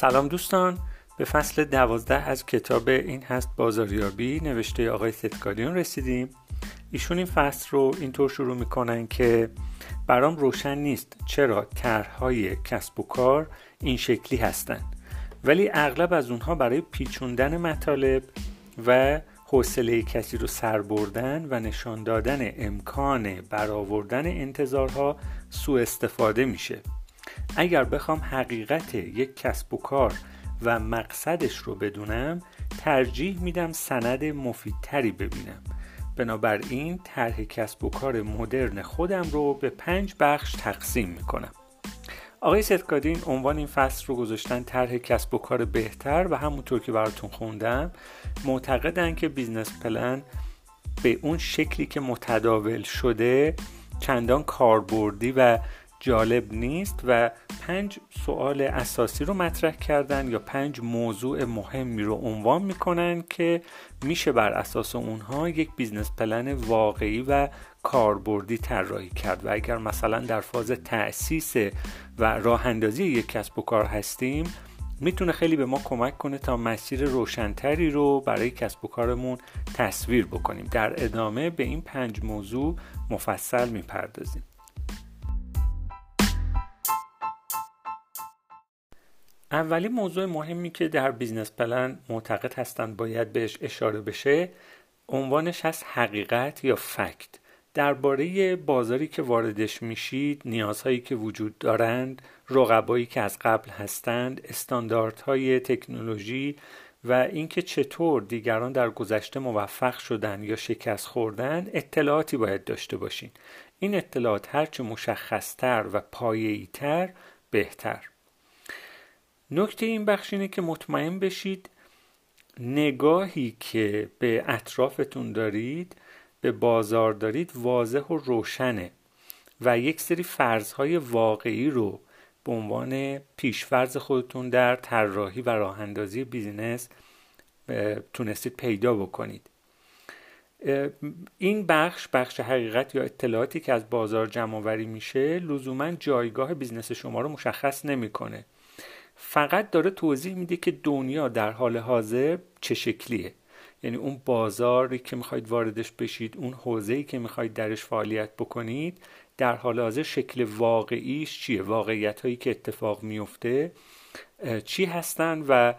سلام دوستان. به فصل دوازده از کتاب این هست بازاریابی نوشته آقای ستکالیون رسیدیم. ایشون این فصل رو اینطور شروع می‌کنن که برام روشن نیست چرا طرحهای کسب و کار این شکلی هستند ولی اغلب از اونها برای پیچوندن مطالب و حوصله کسی رو سر بردن و نشان دادن امکان برآوردن انتظارها سوء استفاده میشه. اگر بخوام حقیقت یک کسب و کار و مقصدش رو بدونم ترجیح میدم سند مفیدتری ببینم. بنابراین طرح کسب و کار مدرن خودم رو به پنج بخش تقسیم می‌کنم. آقای ست گادین عنوان این فصل رو گذاشتن طرح کسب و کار بهتر و همونطور که براتون خوندم معتقدن که business plan به اون شکلی که متداول شده چندان کاربردی و جالب نیست و پنج سوال اساسی رو مطرح کردن یا پنج موضوع مهمی رو عنوان می‌کنن که میشه بر اساس اونها یک business plan واقعی و کاربردی طراحی کرد. و اگر مثلا در فاز تأسیس و راه اندازی یک کسب و کار هستیم می‌تونه خیلی به ما کمک کنه تا مسیر روشنتری رو برای کسب و کارمون تصویر بکنیم. در ادامه به این پنج موضوع مفصل می‌پردازیم. اولین موضوع مهمی که در business plan معتقد هستند باید بهش اشاره بشه عنوانش هست حقیقت یا fact. درباره بازاری که واردش میشید نیازهایی که وجود دارند رقبایی که از قبل هستند استانداردهای تکنولوژی و اینکه چطور دیگران در گذشته موفق شدن یا شکست خوردن اطلاعاتی باید داشته باشین. این اطلاعات هرچه مشخصتر و پایه‌ای‌تر بهتر. نکته این بخش اینه که مطمئن بشید نگاهی که به اطرافتون دارید به بازار دارید واضح و روشنه و یک سری فرضهای واقعی رو به عنوان پیشفرض خودتون در طراحی و راه اندازی business تونستید پیدا بکنید. این بخش بخش حقیقت یا اطلاعاتی که از بازار جمع آوری میشه لزوما جایگاه business شما رو مشخص نمی‌کنه. فقط داره توضیح میده که دنیا در حال حاضر چه شکلیه. یعنی اون بازاری که می‌خواید واردش بشید اون حوزه‌ای که می‌خواید درش فعالیت بکنید در حال حاضر شکل واقعیش چیه؟ واقعیت هایی که اتفاق میفته چی هستن و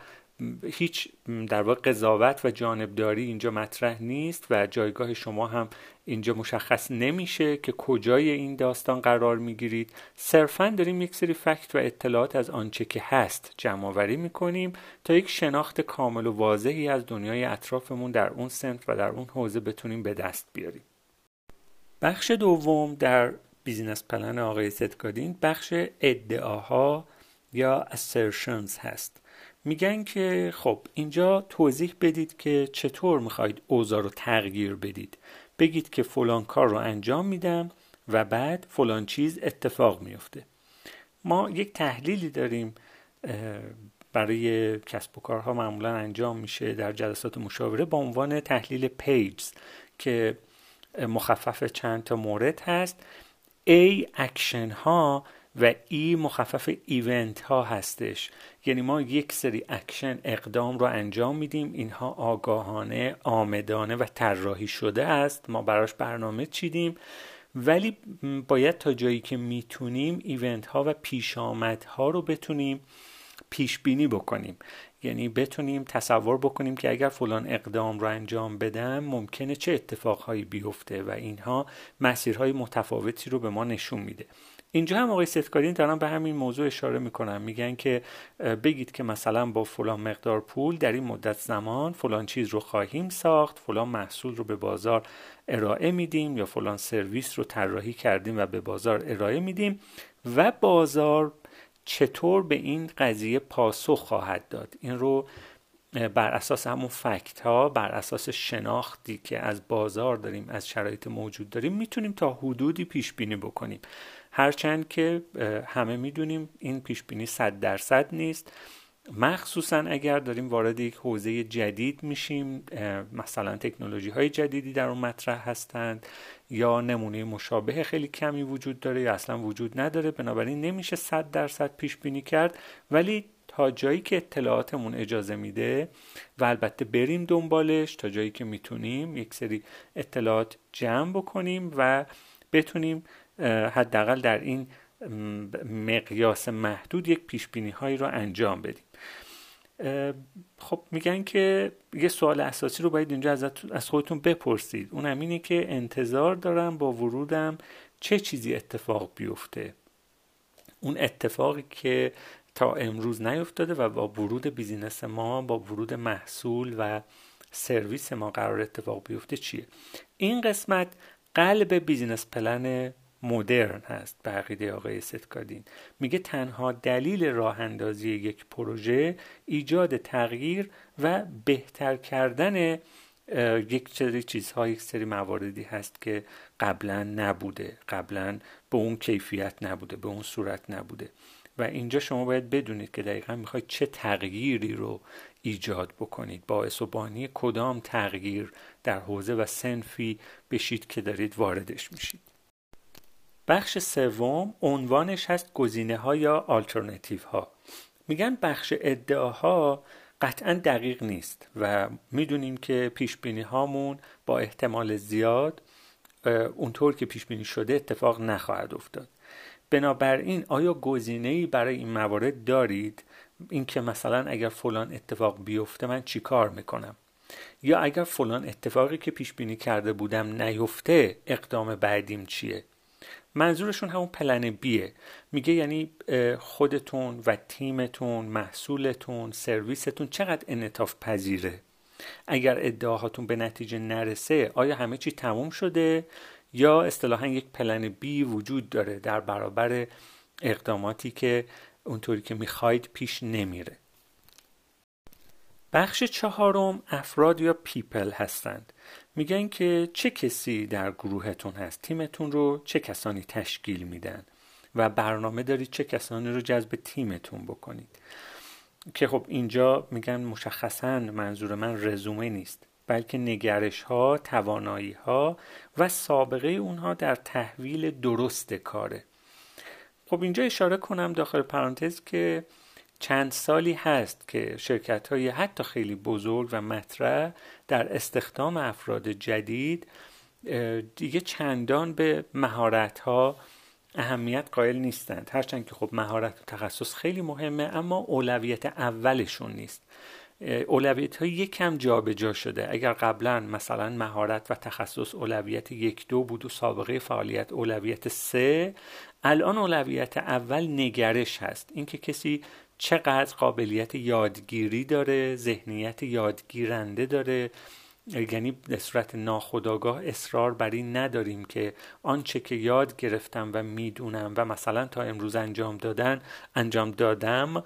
هیچ در واقع قضاوت و جانبداری اینجا مطرح نیست و جایگاه شما هم اینجا مشخص نمیشه که کجای این داستان قرار می‌گیرید. صرفا داریم یک سری فکت و اطلاعات از آنچه که هست جمع آوری می‌کنیم تا یک شناخت کامل و واضحی از دنیای اطرافمون در اون سنت و در اون حوزه بتونیم به دست بیاریم. بخش دوم در business plan آقای ست گادین بخش ادعاها یا assertions هست. میگن که خب اینجا توضیح بدید که چطور می‌خواید اوضاع رو تغییر بدید. بگید که فلان کار رو انجام میدم و بعد فلان چیز اتفاق میفته ما یک تحلیلی داریم برای کسب و کارها معمولا انجام میشه در جلسات مشاوره با عنوان تحلیل پیجز که مخفف چند تا مورد هست. A اکشن ها و ای مخفف ایونت ها هستش. یعنی ما یک سری اکشن اقدام رو انجام میدیم. اینها آگاهانه آمدانه و طراحی شده است. ما براش برنامه چیدیم. ولی باید تا جایی که می‌تونیم ایونت ها و پیش ها رو بتونیم پیش بینی بکنیم. یعنی بتونیم تصور بکنیم که اگر فلان اقدام رو انجام بدم ممکنه چه اتفاقهایی بیفته و اینها مسیرهای متفاوتی رو به ما نشون میده. اینجا هم آقای ستکارین دارن به همین موضوع اشاره می‌کنن. میگن که بگید که مثلا با فلان مقدار پول در این مدت زمان فلان چیز رو خواهیم ساخت فلان محصول رو به بازار ارائه میدیم یا فلان سرویس رو طراحی کردیم و به بازار ارائه میدیم و بازار چطور به این قضیه پاسخ خواهد داد. این رو بر اساس همون فکت ها بر اساس شناختی که از بازار داریم از شرایط موجود داریم می‌تونیم تا حدودی پیش بینی بکنیم. هرچند که همه می‌دونیم این پیش بینی صد درصد نیست. مخصوصا اگر داریم وارد یک حوزه جدید میشیم مثلا تکنولوژی های جدیدی در اون مطرح هستند یا نمونه مشابه خیلی کمی وجود داره یا اصلا وجود نداره بنابراین نمیشه صد درصد پیش بینی کرد. ولی تا جایی که اطلاعاتمون اجازه میده و البته بریم دنبالش تا جایی که می‌تونیم یک سری اطلاعات جمع بکنیم و بتونیم حداقل در این مقیاس محدود یک پیش بینی هایی رو انجام بدیم. خب میگن که یه سوال اساسی رو باید اینجا از خودتون بپرسید. اون اینه که انتظار دارم با ورودم چه چیزی اتفاق بیفته. اون اتفاقی که تا امروز نیفتاده و با ورود business ما با ورود محصول و سرویس ما قراره اتفاق بیفته چیه؟ این قسمت قلب business plan مدرن هست به عقیده آقای ست گادین میگه تنها دلیل راه اندازی یک پروژه ایجاد تغییر و بهتر کردن یک سری چیزها یک سری مواردی هست که قبلا نبوده قبلا به اون کیفیت نبوده به اون صورت نبوده. و اینجا شما باید بدونید که دقیقا می‌خواید چه تغییری رو ایجاد بکنید. باعث و بانی کدام تغییر در حوزه و سنفی بشید که دارید واردش میشید. بخش سوم عنوانش هست گزینه ها یا آلترنتیو ها میگن بخش ادعاها قطعا دقیق نیست و می‌دونیم که پیش بینی هامون با احتمال زیاد اونطور که پیش بینی شده اتفاق نخواهد افتاد. بنابراین آیا گزینه ای برای این موارد دارید؟ اینکه مثلا اگر فلان اتفاق بیفته من چی کار می‌کنم؟ یا اگر فلان اتفاقی که پیش بینی کرده بودم نیفته اقدام بعدیم چیه؟ منظورشون همون plan B یه میگه یعنی خودتون و تیمتون محصولتون سرویستون چقدر انعطاف پذیره. اگر ادعاهاتون به نتیجه نرسه آیا همه چی تموم شده؟ یا اصطلاحا یک plan B وجود داره در برابر اقداماتی که اونطوری که می‌خواید پیش نمیره. بخش چهارم افراد یا people هستند. میگن که چه کسی در گروهتون هست؟ تیمتون رو چه کسانی تشکیل میدن؟ و برنامه دارید چه کسانی رو جذب تیمتون بکنید؟ که خب اینجا میگن مشخصا منظور من رزومه نیست بلکه نگرش ها توانایی ها و سابقه اونها در تحویل درست کاره. خب اینجا اشاره کنم داخل پرانتز که چند سالی هست که شرکت های حتی خیلی بزرگ و مطرح در استخدام افراد جدید دیگه چندان به مهارت ها اهمیت قائل نیستند. هرچند که خب مهارت و تخصص خیلی مهمه اما اولویت اولشون نیست. اولویت ها یکم جابجا شده. اگر قبلا مثلا مهارت و تخصص اولویت یک دو بود و سابقه فعالیت اولویت سه الان اولویت اول نگرش هست. اینکه کسی چقدر قابلیت یادگیری داره ذهنیت یادگیرنده داره. یعنی به صورت ناخودآگاه اصرار بر این نداریم که آنچه که یاد گرفتم و می‌دونم و مثلا تا امروز انجام دادن انجام دادم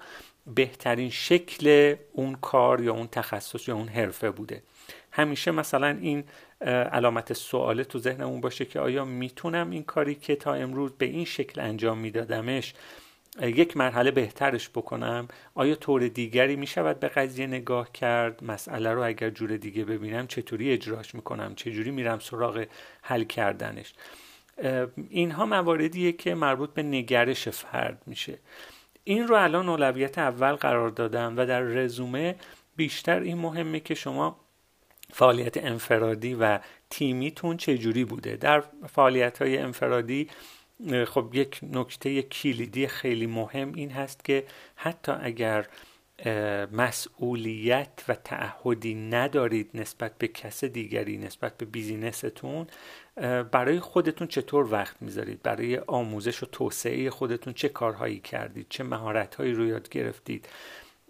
بهترین شکل اون کار یا اون تخصص یا اون حرفه بوده. همیشه مثلا این علامت سوال تو ذهنمون باشه که آیا می‌تونم این کاری که تا امروز به این شکل انجام میدادمش یک مرحله بهترش بکنم. آیا طور دیگری می شود به قضیه نگاه کرد؟ مسئله رو اگر جور دیگه ببینم چطوری اجراش می‌کنم؟ چجوری میرم سراغ حل کردنش؟ اینها مواردیه که مربوط به نگرش فرد میشه. این رو الان اولویت اول قرار دادم و در رزومه بیشتر این مهمه که شما فعالیت انفرادی و تیمیتون چجوری بوده؟ در فعالیت های انفرادی خب یک نکته کلیدی خیلی مهم این هست که حتی اگر مسئولیت و تعهدی ندارید نسبت به کس دیگری نسبت به بیزینستون برای خودتون چطور وقت می‌ذارید؟ برای آموزش و توسعه خودتون چه کارهایی کردید؟ چه مهارتهایی رو یاد گرفتید؟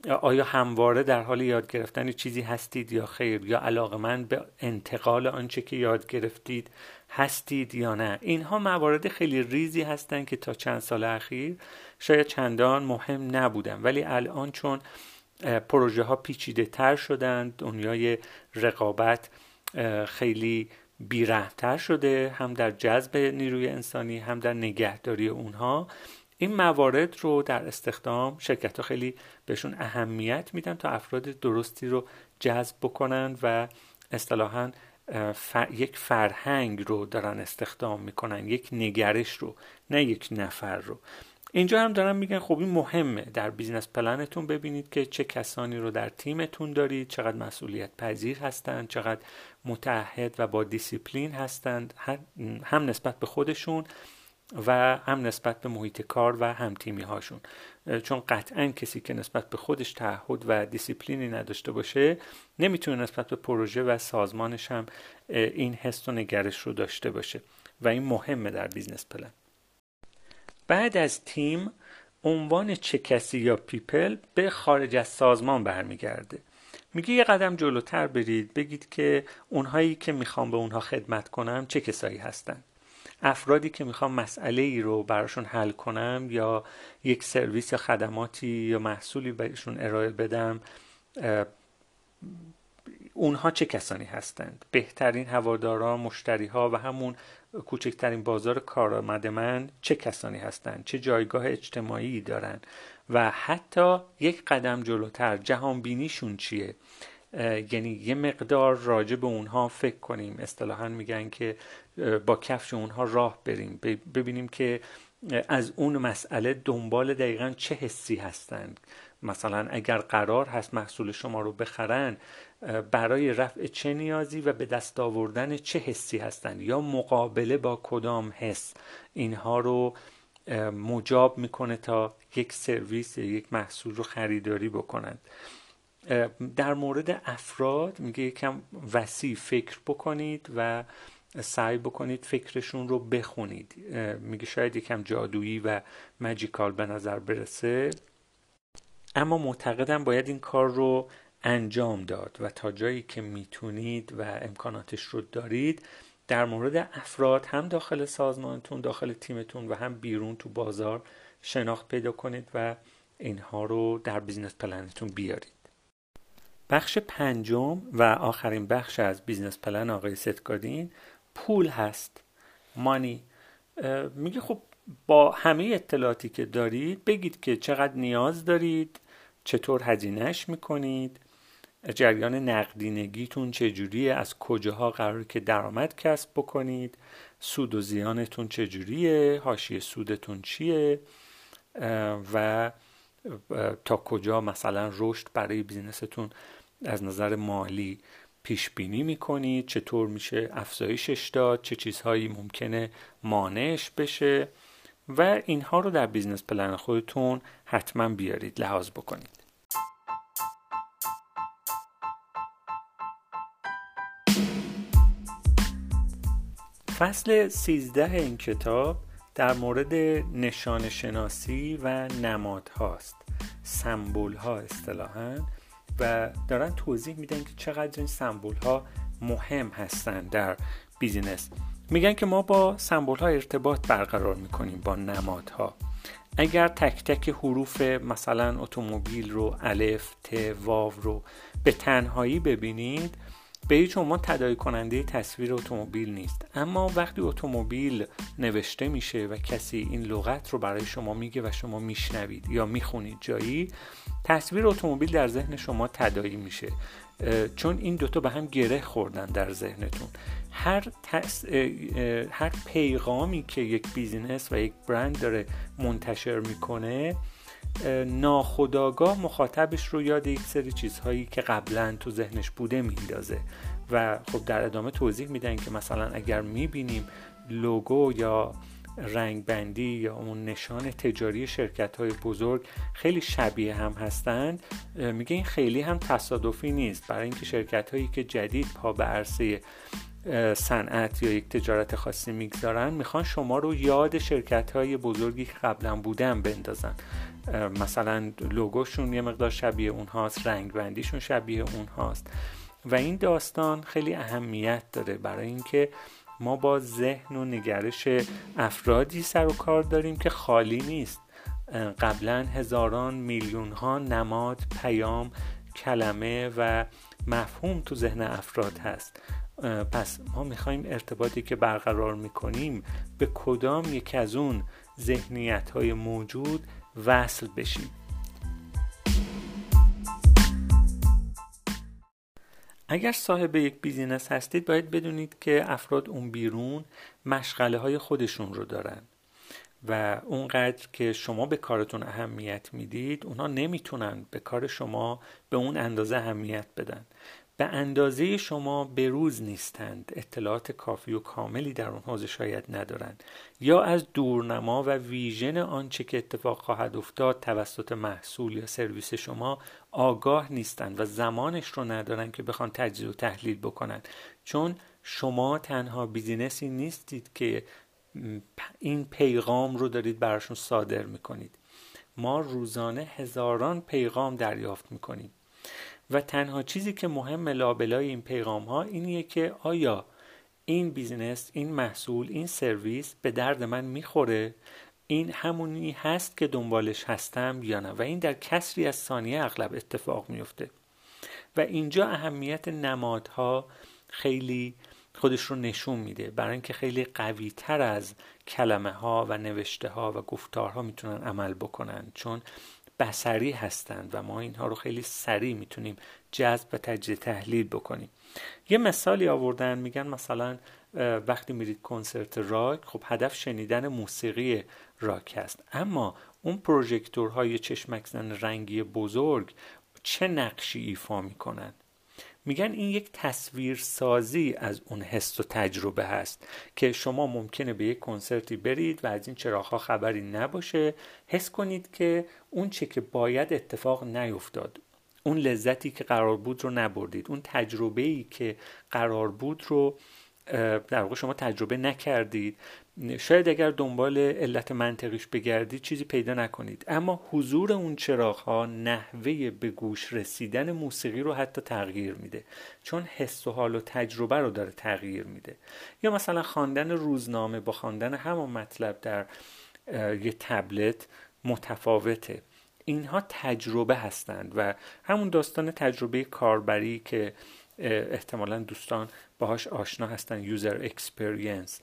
آیا همواره در حال یاد گرفتن چیزی هستید یا خیر؟ یا علاقه من به انتقال آنچه که یاد گرفتید هستید یا نه. اینها موارد خیلی ریزی هستند که تا چند سال اخیر شاید چندان مهم نبودن. ولی الان چون پروژه ها پیچیده تر شدند دنیای رقابت خیلی بیرهتر شده هم در جذب نیروی انسانی هم در نگهداری اونها این موارد رو در استخدام شرکت ها خیلی بهشون اهمیت میدن تا افراد درستی رو جذب بکنن و اصطلاحا یک فرهنگ رو دارن استخدام می‌کنن یک نگرش رو نه یک نفر رو. اینجا هم دارم میگن خب این مهمه. در business plan تون ببینید که چه کسانی رو در تیمتون دارید چقدر مسئولیت پذیر هستند چقدر متعهد و با دیسیپلین هستند هم نسبت به خودشون و هم نسبت به محیط کار و هم تیمی هاشون چون قطعا کسی که نسبت به خودش تعهد و دیسیپلینی نداشته باشه نمی‌تونه نسبت به پروژه و سازمانش هم این حس و نگرش رو داشته باشه. و این مهمه در business plan. بعد از تیم عنوان چه کسی یا people به خارج از سازمان برمیگرده. میگه یه قدم جلوتر برید بگید که اونهایی که می‌خوام به اونها خدمت کنم چه کسایی هستن. افرادی که می‌خوام مسئله ای رو براشون حل کنم یا یک سرویس یا خدماتی یا محصولی بهشون ارائه بدم اونها چه کسانی هستند؟ بهترین هواداران مشتری ها و همون کوچکترین بازار کارآمد من چه کسانی هستند؟ چه جایگاه اجتماعی دارن؟ و حتی یک قدم جلوتر جهان بینیشون چیه؟ یعنی یه مقدار راجع به اونها فکر کنیم. اصطلاحا میگن که با کفش اونها راه بریم. ببینیم که از اون مسئله دنبال دقیقا چه حسی هستند. مثلا اگر قرار هست محصول شما رو بخرن برای رفع چه نیازی و به دست آوردن چه حسی هستند؟ یا مقابله با کدام حس؟ اینها رو مجاب می‌کنه تا یک سرویس یک محصول رو خریداری بکنند. در مورد افراد میگه یکم وسیع فکر بکنید و سعی بکنید فکرشون رو بخونید. میگه شاید یکم جادویی و magical به نظر برسه. اما معتقدم باید این کار رو انجام داد و تا جایی که می‌تونید و امکاناتش رو دارید در مورد افراد هم داخل سازمانتون داخل تیمتون و هم بیرون تو بازار شناخت پیدا کنید و اینها رو در business plan تون بیارید. بخش پنجم و آخرین بخش از business plan آقای ست گادین پول هست. money میگه خب با همه اطلاعاتی که دارید بگید که چقدر نیاز دارید چطور هزینهش می‌کنید جریان نقدینگیتون چجوریه از کجاها قرار که درآمد کسب بکنید سود و زیانتون چجوریه حاشیه سودتون چیه و تا کجا مثلا رشد برای business تون از نظر مالی پیش بینی می‌کنید چطور میشه افزایشش داد؟ چه چیزهایی ممکنه مانعش بشه؟ و اینها رو در business plan خودتون حتما بیارید لحاظ بکنید. فصل 13 این کتاب در مورد نشان شناسی و نماد هاست سمبل ها اصطلاحا. و دارن توضیح میدن که چقدر این سمبل ها مهم هستند در business. میگن که ما با سمبل ها ارتباط برقرار می‌کنیم با نمادها. اگر تک تک حروف مثلا اتومبیل رو الف ت واو رو به تنهایی ببینید به هیچ عنوان تداعی کننده تصویر اتومبیل نیست. اما وقتی اتومبیل نوشته میشه و کسی این لغت رو برای شما میگه و شما میشنوید یا می‌خونید جایی تصویر اتومبیل در ذهن شما تدایی میشه. چون این دوتا به هم گره خوردن در ذهنتون. هر, هر پیغامی که یک بیزینس و یک برند داره منتشر می‌کنه ناخداگاه مخاطبش رو یاد یک سری چیزهایی که قبلا تو ذهنش بوده میندازه و خب در ادامه توضیح میدن که مثلا اگر می‌بینیم لوگو یا رنگ بندی یا اون نشان تجاری شرکت های بزرگ خیلی شبیه هم هستند میگه این خیلی هم تصادفی نیست. برای اینکه شرکت هایی که جدید پا به عرصه صنعت یا یک تجارت خاصی می‌گذارن می‌خوان شما رو یاد شرکت های بزرگی که قبلا بودن بندازن. مثلا لوگوشون یه مقدار شبیه اونهاست رنگ بندیشون شبیه اونهاست. و این داستان خیلی اهمیت داره برای اینکه ما با ذهن و نگرش افرادی سر و کار داریم که خالی نیست. قبلا هزاران میلیون ها نماد پیام کلمه و مفهوم تو ذهن افراد هست. پس ما می‌خوایم ارتباطی که برقرار می‌کنیم به کدام یک از اون ذهنیت های موجود وصل بشیم. اگر صاحب یک business هستید باید بدونید که افراد اون بیرون مشغله های خودشون رو دارن و اونقدر که شما به کارتون اهمیت می‌دید اونها نمی‌تونن به کار شما به اون اندازه اهمیت بدن. به اندازه شما به روز نیستند اطلاعات کافی و کاملی در اون حوزه شاید ندارند. یا از دورنما و vision آنچه که اتفاق خواهد افتاد توسط محصول یا سرویس شما آگاه نیستند و زمانش رو ندارن که بخوان تجزیه و تحلیل بکنن چون شما تنها business ی نیستید که این پیغام رو دارید براشون صادر می‌کنید. ما روزانه هزاران پیغام دریافت می‌کنیم. و تنها چیزی که مهم لابلای این پیغام ها اینه که آیا این business این محصول این سرویس به درد من می‌خوره؟ این همونی هست که دنبالش هستم یا نه؟ و این در کسری از ثانیه اغلب اتفاق میفته و اینجا اهمیت نمادها خیلی خودش رو نشون میده. برای اینکه خیلی قوی تر از کلمه ها و نوشته ها و گفتارها می‌تونن عمل بکنن. چون بسری هستند و ما اینها رو خیلی سریع می‌تونیم جذب و تجزیه تحلیل بکنیم. یه مثالی آوردن میگن مثلا وقتی میرید کنسرت راک خب هدف شنیدن موسیقی راک هست. اما اون پروژکتورهای چشمک زن رنگی بزرگ چه نقشی ایفا می‌کنن؟ میگن این یک تصویر سازی از اون حس و تجربه هست که شما ممکنه به یک کنسرتی برید و از این چراغها خبری نباشه. حس کنید که اون چه که باید اتفاق نیفتاد اون لذتی که قرار بود رو نبردید اون تجربه ای که قرار بود رو در واقع شما تجربه نکردید. شاید اگر دنبال علت منطقیش بگردید چیزی پیدا نکنید. اما حضور اون چراغ ها نحوه به گوش رسیدن موسیقی رو حتی تغییر میده. چون حس و حال و تجربه رو داره تغییر میده. یا مثلا خواندن روزنامه با خواندن همون مطلب در یه تبلت متفاوته. اینها تجربه هستند و همون داستان تجربه کاربری که احتمالا دوستان باهاش آشنا هستن user experience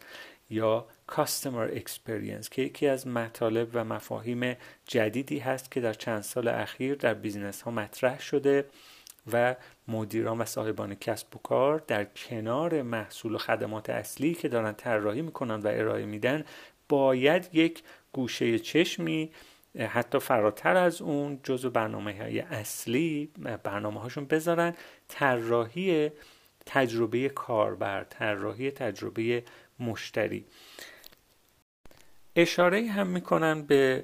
یا customer experience که یکی از مطالب و مفاهیم جدیدی هست که در چند سال اخیر در business ها مطرح شده و مدیران و صاحبان کسب و کار در کنار محصول و خدمات اصلی که دارن طراحی می‌کنن و ارائه میدن باید یک گوشه چشمی حتی فراتر از اون جزو برنامه های اصلی برنامه هاشون بذارن طراحی تجربه کاربر طراحی تجربه مشتری. اشاره هم می‌کنن به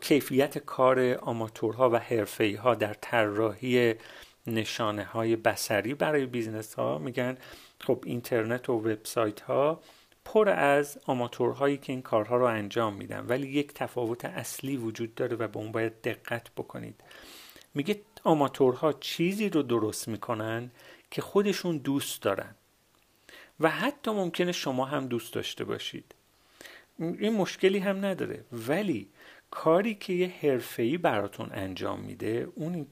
کیفیت کار آماتورها و حرفه‌ای ها در طراحی نشانه های بصری برای business ها میگن خب اینترنت و وبسایت ها پر از آماتورهایی که این کارها رو انجام میدن ولی یک تفاوت اصلی وجود داره و به اون باید دقت بکنید. میگه آماتورها چیزی رو درست می‌کنن که خودشون دوست دارن. و حتی ممکنه شما هم دوست داشته باشید. این مشکلی هم نداره. ولی کاری که یه حرفه‌ای براتون انجام میده اون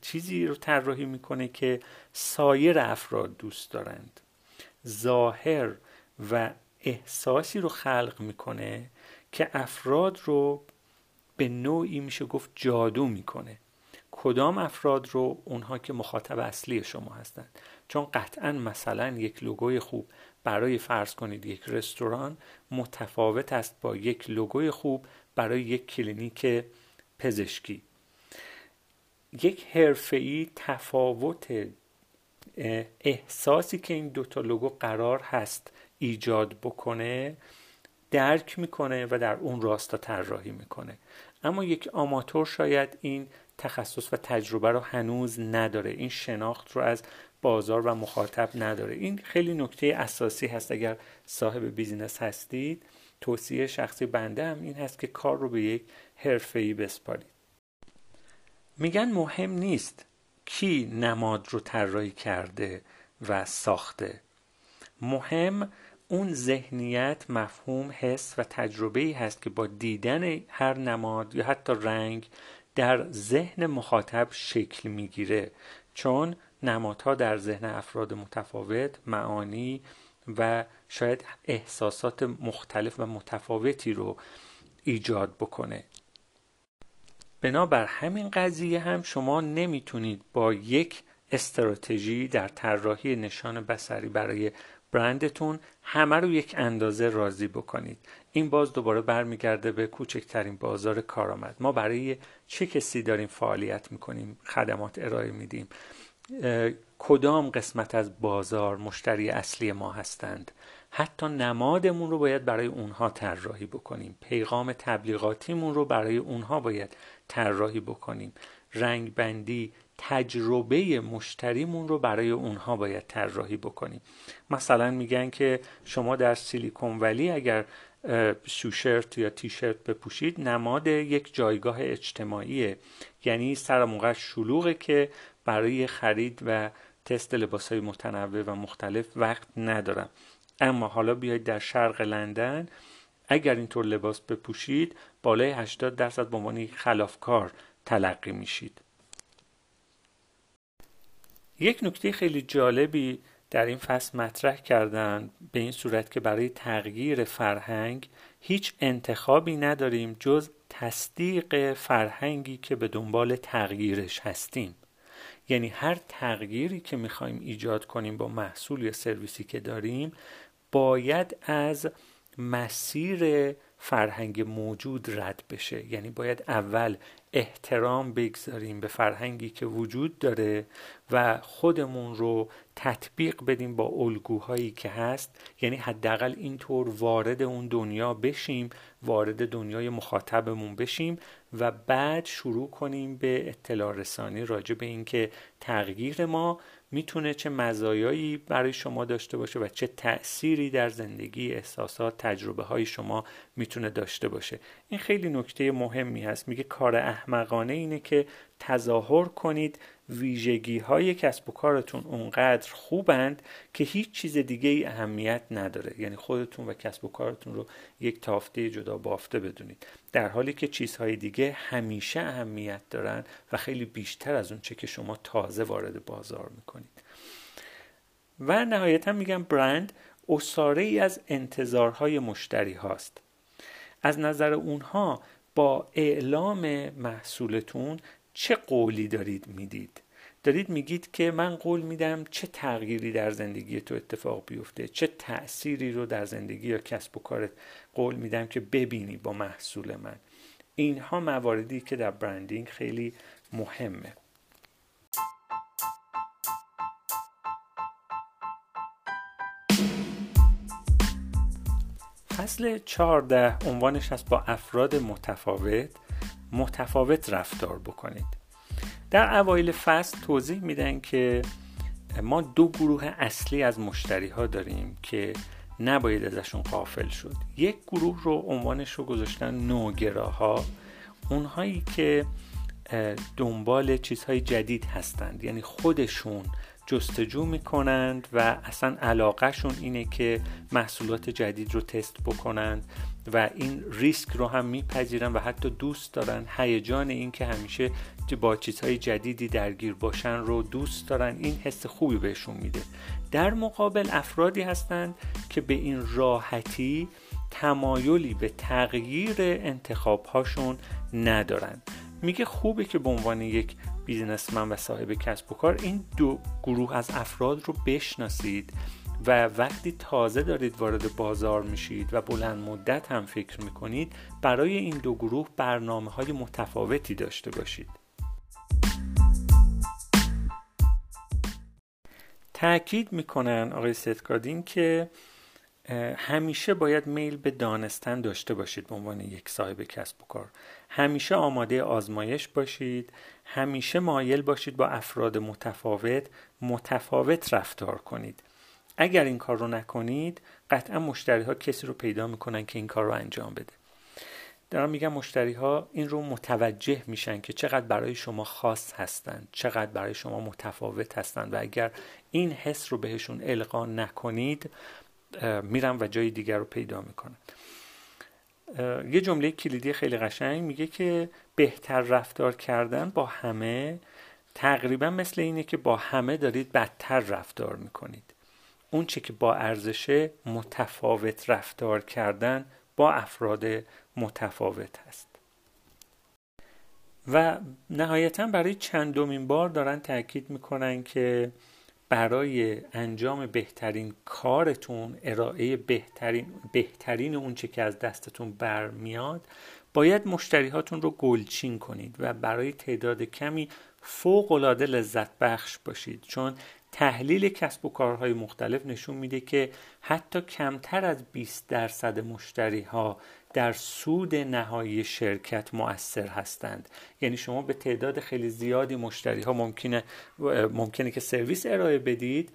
چیزی رو طراحی می‌کنه که سایر افراد دوست دارند. ظاهر و احساسی رو خلق می‌کنه که افراد رو به نوعی میشه گفت جادو می‌کنه. کدام افراد رو؟ اونها که مخاطب اصلی شما هستند چون قطعا مثلا یک لوگوی خوب برای فرض کنید یک رستوران متفاوت است با یک لوگوی خوب برای یک کلینیک پزشکی. یک حرفه‌ای تفاوت احساسی که این دوتا لوگو قرار هست ایجاد بکنه درک می‌کنه و در اون راستا طراحی می‌کنه. اما یک آماتور شاید این تخصص و تجربه رو هنوز نداره. این شناخت رو از بازار و مخاطب نداره. این خیلی نکته اساسی هست. اگر صاحب بیزینس هستید توصیه شخصی بنده هم این هست که کار رو به یک حرفه‌ای بسپارید. میگن مهم نیست کی نماد رو طراحی کرده و ساخته. مهم اون ذهنیت مفهوم حس و تجربه ای هست که با دیدن هر نماد یا حتی رنگ در ذهن مخاطب شکل می‌گیره. چون نمادها در ذهن افراد متفاوت معانی و شاید احساسات مختلف و متفاوتی رو ایجاد بکنه. بنابر همین قضیه هم شما نمی‌تونید با یک استراتژی در طراحی نشان بسری برای برندتون همه رو یک اندازه راضی بکنید. این باز دوباره برمیگرده به کوچکترین بازار کارآمد. ما برای چه کسی داریم فعالیت می‌کنیم؟ خدمات ارائه میدیم. کدام قسمت از بازار مشتری اصلی ما هستند؟ حتی نمادمون رو باید برای اونها طراحی بکنیم. پیغام تبلیغاتیمون رو برای اونها باید طراحی بکنیم. رنگ بندی تجربه مشتریمون رو برای اونها باید طراحی بکنیم. مثلا میگن که شما در سیلیکون ولی اگر شوشرت یا تیشرت بپوشید نماد یک جایگاه اجتماعیه. یعنی سر موقع شلوغه که برای خرید و تست لباس های متنوع و مختلف وقت ندارم. اما حالا بیاید در شرق لندن اگر اینطور لباس بپوشید بالای 80 درصد به عنوان خلافکار تلقی میشید. یک نکته خیلی جالبی در این فصل مطرح کردن به این صورت که برای تغییر فرهنگ هیچ انتخابی نداریم جز تصدیق فرهنگی که به دنبال تغییرش هستیم. یعنی هر تغییری که می‌خوایم ایجاد کنیم با محصول یا سرویسی که داریم باید از مسیر فرهنگ موجود رد بشه. یعنی باید اول احترام بگذاریم به فرهنگی که وجود داره و خودمون رو تطبیق بدیم با الگوهایی که هست. یعنی حداقل اینطور وارد اون دنیا بشیم وارد دنیای مخاطبمون بشیم و بعد شروع کنیم به اطلاع رسانی راجع به اینکه تغییر ما می‌تونه چه مزایایی برای شما داشته باشه و چه تأثیری در زندگی احساسات تجربه های شما می‌تونه داشته باشه. این خیلی نکته مهمی هست. میگه کار احمقانه اینه که تظاهر کنید ویژگی های کسب و کارتون اونقدر خوبند که هیچ چیز دیگه ای اهمیت نداره. یعنی خودتون و کسب و کارتون رو یک تافته جدا بافته بدونید. در حالی که چیزهای دیگه همیشه اهمیت دارن و خیلی بیشتر از اون چه که شما تازه وارد بازار می‌کنید. و نهایتا میگم برند اصاره ای از انتظارهای مشتری هاست. از نظر اونها با اعلام محصولتون چه قولی دارید می‌دید؟ دارید میگید که من قول میدم چه تغییری در زندگی تو اتفاق بیفته چه تأثیری رو در زندگی یا کسب و کارت قول میدم که ببینی با محصول من. اینها مواردی که در برندینگ خیلی مهمه. فصل 14 عنوانش هست با افراد متفاوت. متفاوت رفتار بکنید. در اوایل فصل توضیح میدن که ما دو گروه اصلی از مشتری ها داریم که نباید ازشون قافل شد. یک گروه رو عنوانش رو گذاشتن نوگراها اونهایی که دنبال چیزهای جدید هستند. یعنی خودشون جستجو می‌کنند و اصلا علاقهشون اینه که محصولات جدید رو تست بکنند و این ریسک رو هم میپذیرن و حتی دوست دارن هیجان این که همیشه با چیزهای جدیدی درگیر باشن رو دوست دارن. این حس خوبی بهشون میده. در مقابل افرادی هستند که به این راحتی تمایلی به تغییر انتخاب هاشون ندارن. میگه خوبه که به عنوان یک بیزنسمن و صاحب کسب و کار این دو گروه از افراد رو بشناسید و وقتی تازه دارید وارد بازار میشید و بلند مدت هم فکر می‌کنید برای این دو گروه برنامه های متفاوتی داشته باشید. تاکید می‌کنن آقای ستکادین که همیشه باید میل به دانستن داشته باشید به عنوان یک صاحب کسب و کار. همیشه آماده آزمایش باشید همیشه مایل باشید با افراد متفاوت متفاوت رفتار کنید. اگر این کار رو نکنید قطعا مشتری ها کسی رو پیدا می‌کنن که این کار رو انجام بده. دارم میگم مشتری ها این رو متوجه میشن که چقدر برای شما خاص هستند چقدر برای شما متفاوت هستند و اگر این حس رو بهشون القا نکنید میرن و جای دیگر رو پیدا می‌کنن یه جمله کلیدی خیلی قشنگ میگه که بهتر رفتار کردن با همه تقریبا مثل اینه که با همه دارید بدتر رفتار می‌کنید. اون چه که با ارزشه متفاوت رفتار کردن با افراد متفاوت هست. و نهایتا برای چندمین بار دارن تاکید می‌کنن که برای انجام بهترین کارتون ارائه بهترین بهترین اونچه که از دستتون برمیاد باید مشتری هاتون رو گلچین کنید و برای تعداد کمی فوق العاده لذت بخش باشید. چون تحلیل کسب و کارهای مختلف نشون میده که حتی کمتر از 20 درصد مشتری ها در سود نهایی شرکت مؤثر هستند. یعنی شما به تعداد خیلی زیادی مشتری ها ممکنه ممکنه که سرویس ارائه بدید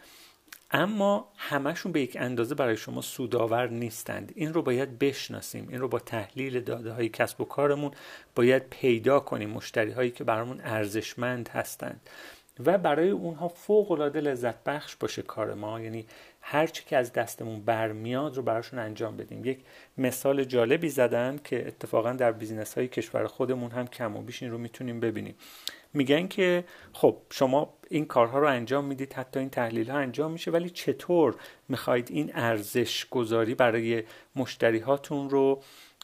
اما همشون به یک اندازه برای شما سودآور نیستند. این رو باید بشناسیم این رو با تحلیل داده های کسب و کارمون باید پیدا کنیم مشتری هایی که برامون ارزشمند هستند. و برای اونها فوق العاده لذت بخش باشه کار ما. یعنی هر چی که از دستمون برمیاد رو براشون انجام بدیم. یک مثال جالبی زدن که اتفاقا در بیزینس های کشور خودمون هم کم و بیش این رو می‌تونیم ببینیم. میگن که خب شما این کارها رو انجام می‌دید حتی این تحلیل ها انجام میشه ولی چطور می‌خواید این ارزش گذاری برای مشتری هاتون رو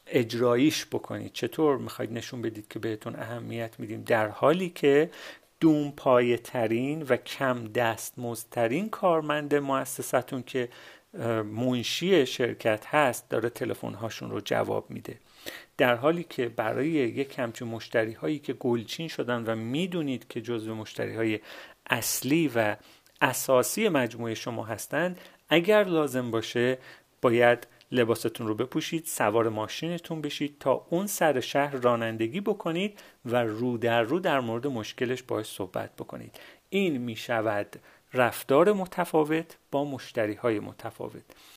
اجراییش بکنید؟ چطور می‌خواید نشون بدید که بهتون اهمیت میدیم؟ در حالی که دوم پایه ترین و کم دست مزترین کارمند مؤسستون که منشی شرکت هست داره تلفن هاشون رو جواب میده. در حالی که برای یک همچین مشتری هایی که گلچین شدن و می‌دونید که جزو مشتری های اصلی و اساسی مجموعه شما هستند اگر لازم باشه باید لباستون رو بپوشید سوار ماشینتون بشید تا اون سر شهر رانندگی بکنید و رو در رو در مورد مشکلش باش صحبت بکنید. این می شود رفتار متفاوت با مشتری های متفاوت.